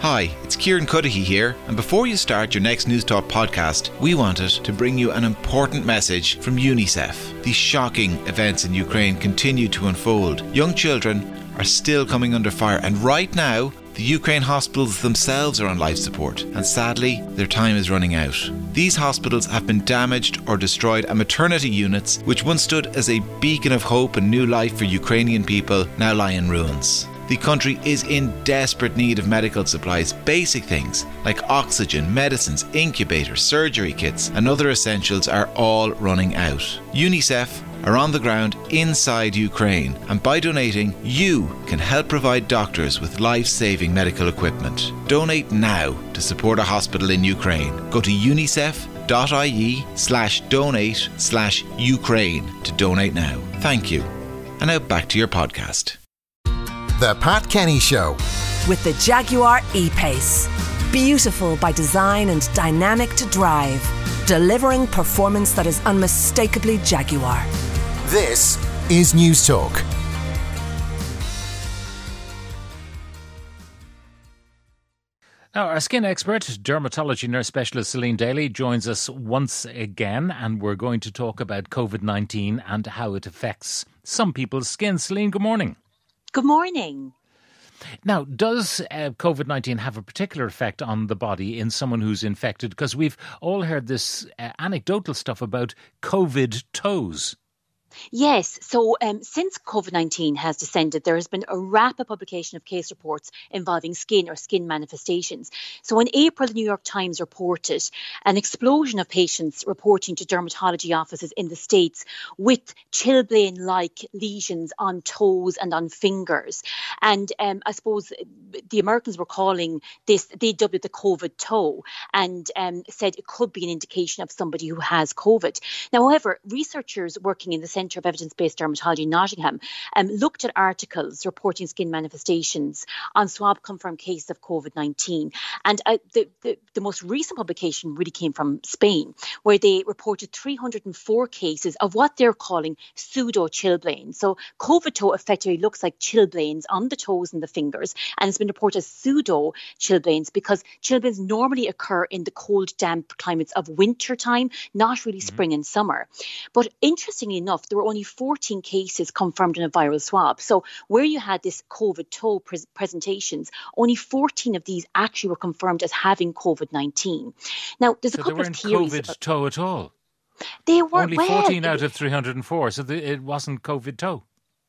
Hi, it's Kieran Cuddihy here, and before you start your next News Talk podcast, we wanted to bring you an important message from UNICEF. These shocking events in Ukraine continue to unfold. Young children are still coming under fire, and right now, the Ukraine hospitals themselves are on life support, and sadly, their time is running out. These hospitals have been damaged or destroyed, and maternity units, which once stood as a beacon of hope and new life for Ukrainian people, now lie in ruins. The country is in desperate need of medical supplies, basic things like oxygen, medicines, incubators, surgery kits, and other essentials are all running out. UNICEF are on the ground inside Ukraine, and by donating, you can help provide doctors with life saving medical equipment. Donate now to support a hospital in Ukraine. Go to unicef.ie slash donate slash Ukraine to donate now. Thank you. And now back to your podcast. The Pat Kenny Show. With the Jaguar E Pace. Beautiful by design and dynamic to drive. Delivering performance that is unmistakably Jaguar. This is News Talk. Now, our skin expert, dermatology nurse specialist Celine Daly, joins us once again, and we're going to talk about COVID 19 and how it affects some people's skin. Celine, good morning. Good morning. Now, does uh, COVID 19 have a particular effect on the body in someone who's infected? Because we've all heard this uh, anecdotal stuff about COVID toes. Yes. So um, since COVID 19 has descended, there has been a rapid publication of case reports involving skin or skin manifestations. So in April, the New York Times reported an explosion of patients reporting to dermatology offices in the States with chilblain like lesions on toes and on fingers. And um, I suppose the Americans were calling this, they dubbed it the COVID toe and um, said it could be an indication of somebody who has COVID. Now, however, researchers working in the Centre of Evidence Based Dermatology in Nottingham um, looked at articles reporting skin manifestations on swab confirmed cases of COVID 19. And uh, the, the, the most recent publication really came from Spain, where they reported 304 cases of what they're calling pseudo chilblains. So, COVID toe effectively looks like chilblains on the toes and the fingers, and it's been reported as pseudo chilblains because chilblains normally occur in the cold, damp climates of winter time, not really mm-hmm. spring and summer. But interestingly enough, there were only 14 cases confirmed in a viral swab. So where you had this COVID toe pre- presentations, only 14 of these actually were confirmed as having COVID 19. Now, there's a so couple of theories. COVID about, toe at all. They were only 14 well, out of 304, so the, it wasn't COVID toe.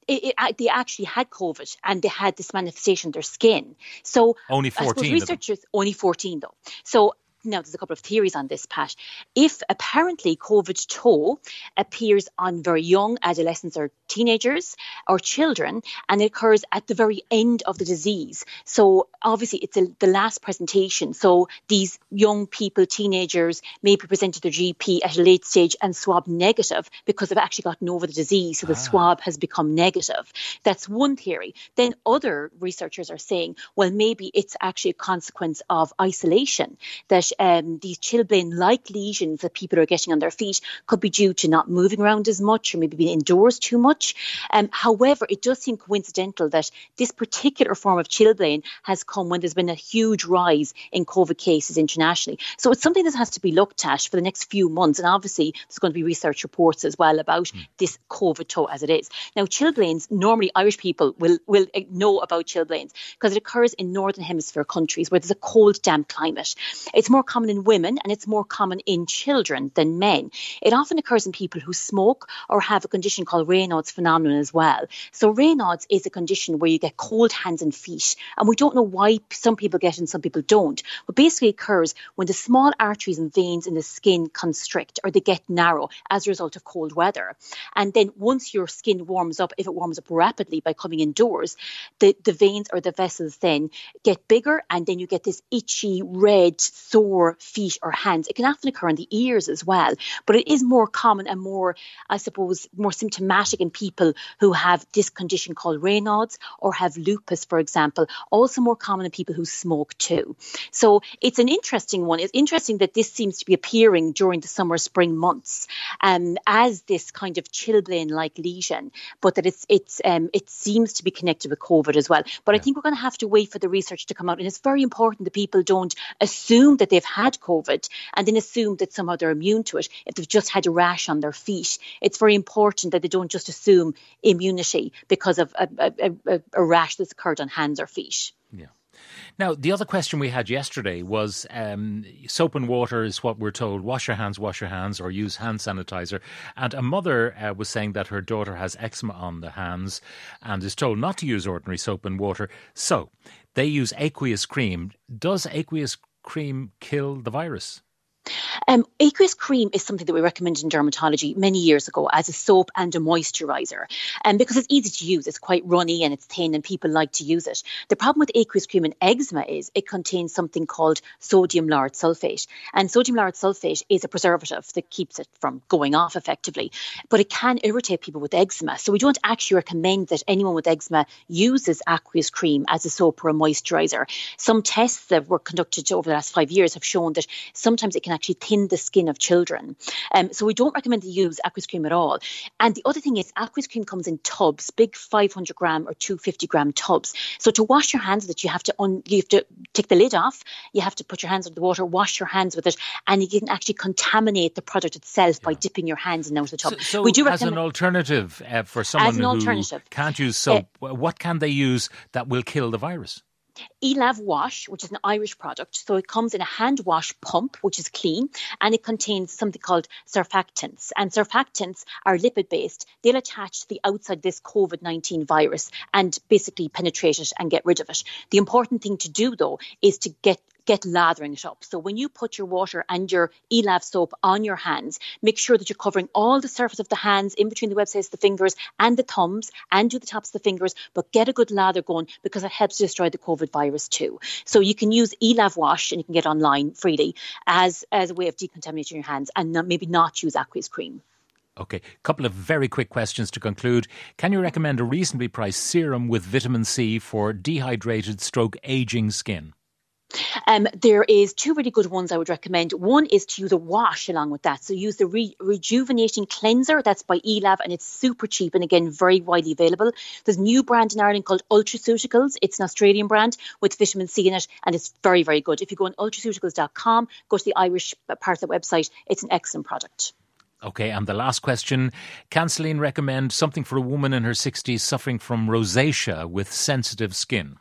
It, it, uh, they actually had COVID and they had this manifestation in their skin. So only 14. researchers only 14 though. So now there's a couple of theories on this, Pat. If apparently COVID toe appears on very young adolescents or teenagers or children, and it occurs at the very end of the disease. So obviously it's a, the last presentation. So these young people, teenagers, may be presented to their GP at a late stage and swab negative because they've actually gotten over the disease. So the ah. swab has become negative. That's one theory. Then other researchers are saying, well, maybe it's actually a consequence of isolation that um, these chilblain-like lesions that people are getting on their feet could be due to not moving around as much or maybe being indoors too much. Um, however, it does seem coincidental that this particular form of chilblain has come when there's been a huge rise in COVID cases internationally. So it's something that has to be looked at for the next few months. And obviously, there's going to be research reports as well about mm. this COVID toe as it is. Now, chilblains, normally Irish people will, will know about chilblains because it occurs in Northern Hemisphere countries where there's a cold, damp climate. It's more common in women and it's more common in children than men. It often occurs in people who smoke or have a condition called Raynaud's phenomenon as well. So Raynaud's is a condition where you get cold hands and feet, and we don't know why some people get it and some people don't. But basically it occurs when the small arteries and veins in the skin constrict or they get narrow as a result of cold weather. And then once your skin warms up, if it warms up rapidly by coming indoors, the, the veins or the vessels then get bigger and then you get this itchy red sore sore feet or hands. It can often occur in the ears as well, but it is more common and more, I suppose, more symptomatic in people who have this condition called Raynaud's or have lupus, for example. Also more common in people who smoke too. So it's an interesting one. It's interesting that this seems to be appearing during the summer spring months um, as this kind of chilblain-like lesion, but that it's it's um, it seems to be connected with COVID as well. But yeah. I think we're going to have to wait for the research to come out, and it's very important that people don't assume that they've had COVID and then assume that somehow they're immune to it if they've just had a rash on their feet. It's very important that they don't just assume immunity because of a, a, a, a rash that's occurred on hands or feet. Yeah. Now, the other question we had yesterday was um, soap and water is what we're told. Wash your hands, wash your hands, or use hand sanitizer. And a mother uh, was saying that her daughter has eczema on the hands and is told not to use ordinary soap and water. So they use aqueous cream. Does aqueous cream kill the virus? Um, aqueous cream is something that we recommended in dermatology many years ago as a soap and a moisturizer. And um, because it's easy to use, it's quite runny and it's thin, and people like to use it. The problem with aqueous cream and eczema is it contains something called sodium lauryl sulfate. And sodium lauryl sulfate is a preservative that keeps it from going off effectively, but it can irritate people with eczema. So we don't actually recommend that anyone with eczema uses aqueous cream as a soap or a moisturizer. Some tests that were conducted over the last five years have shown that sometimes it can actually thin the skin of children. Um, so we don't recommend to use aqueous cream at all. And the other thing is aqueous cream comes in tubs, big 500 gram or 250 gram tubs. So to wash your hands with it, you have to un- you have to take the lid off. You have to put your hands under the water, wash your hands with it, and you can actually contaminate the product itself yeah. by dipping your hands in out of the tub. So, so we do as an alternative uh, for someone who can't use soap, uh, what can they use that will kill the virus? Elave Wash, which is an Irish product. So it comes in a hand wash pump, which is clean, and it contains something called surfactants. And surfactants are lipid based. They'll attach to the outside this COVID 19 virus and basically penetrate it and get rid of it. The important thing to do, though, is to get get lathering it up. So when you put your water and your Elave soap on your hands, make sure that you're covering all the surface of the hands in between the websites, the fingers and the thumbs and do the tops of the fingers, but get a good lather going because it helps destroy the COVID virus too. So you can use Elave wash and you can get online freely as, as a way of decontaminating your hands and not, maybe not use aqueous cream. Okay, a couple of very quick questions to conclude. Can you recommend a reasonably priced serum with vitamin C for dehydrated stroke aging skin? Um, there is two really good ones I would recommend. One is to use a wash along with that. So use the re- rejuvenating cleanser that's by Elave and it's super cheap and again very widely available. There's a new brand in Ireland called Ultraceuticals. It's an Australian brand with vitamin C in it and it's very very good. If you go on ultraceuticals.com, go to the Irish part of the website. It's an excellent product. Okay, and the last question. Can Celine recommend something for a woman in her 60s suffering from rosacea with sensitive skin?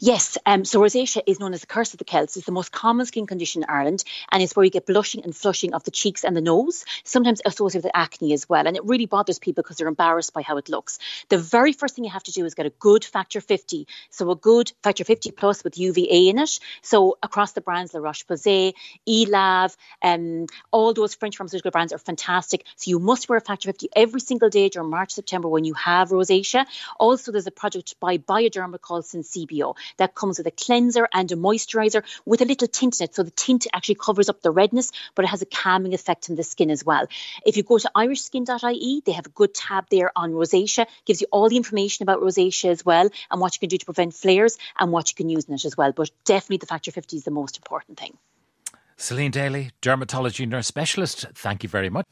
Yes, um, so rosacea is known as the curse of the Celts. It's the most common skin condition in Ireland, and it's where you get blushing and flushing of the cheeks and the nose, sometimes associated with acne as well. And it really bothers people because they're embarrassed by how it looks. The very first thing you have to do is get a good factor 50. So a good factor 50 plus with UVA in it. So across the brands, La Roche Posay, Elave, um, all those French pharmaceutical brands are fantastic. So you must wear a factor 50 every single day during March, September when you have rosacea. Also, there's a product by Bioderma called That comes with a cleanser and a moisturizer with a little tint in it. So the tint actually covers up the redness, but it has a calming effect on the skin as well. If you go to irishskin.ie, they have a good tab there on rosacea, gives you all the information about rosacea as well and what you can do to prevent flares and what you can use in it as well. But definitely the factor 50 is the most important thing. Celine Daly, dermatology nurse specialist, thank you very much.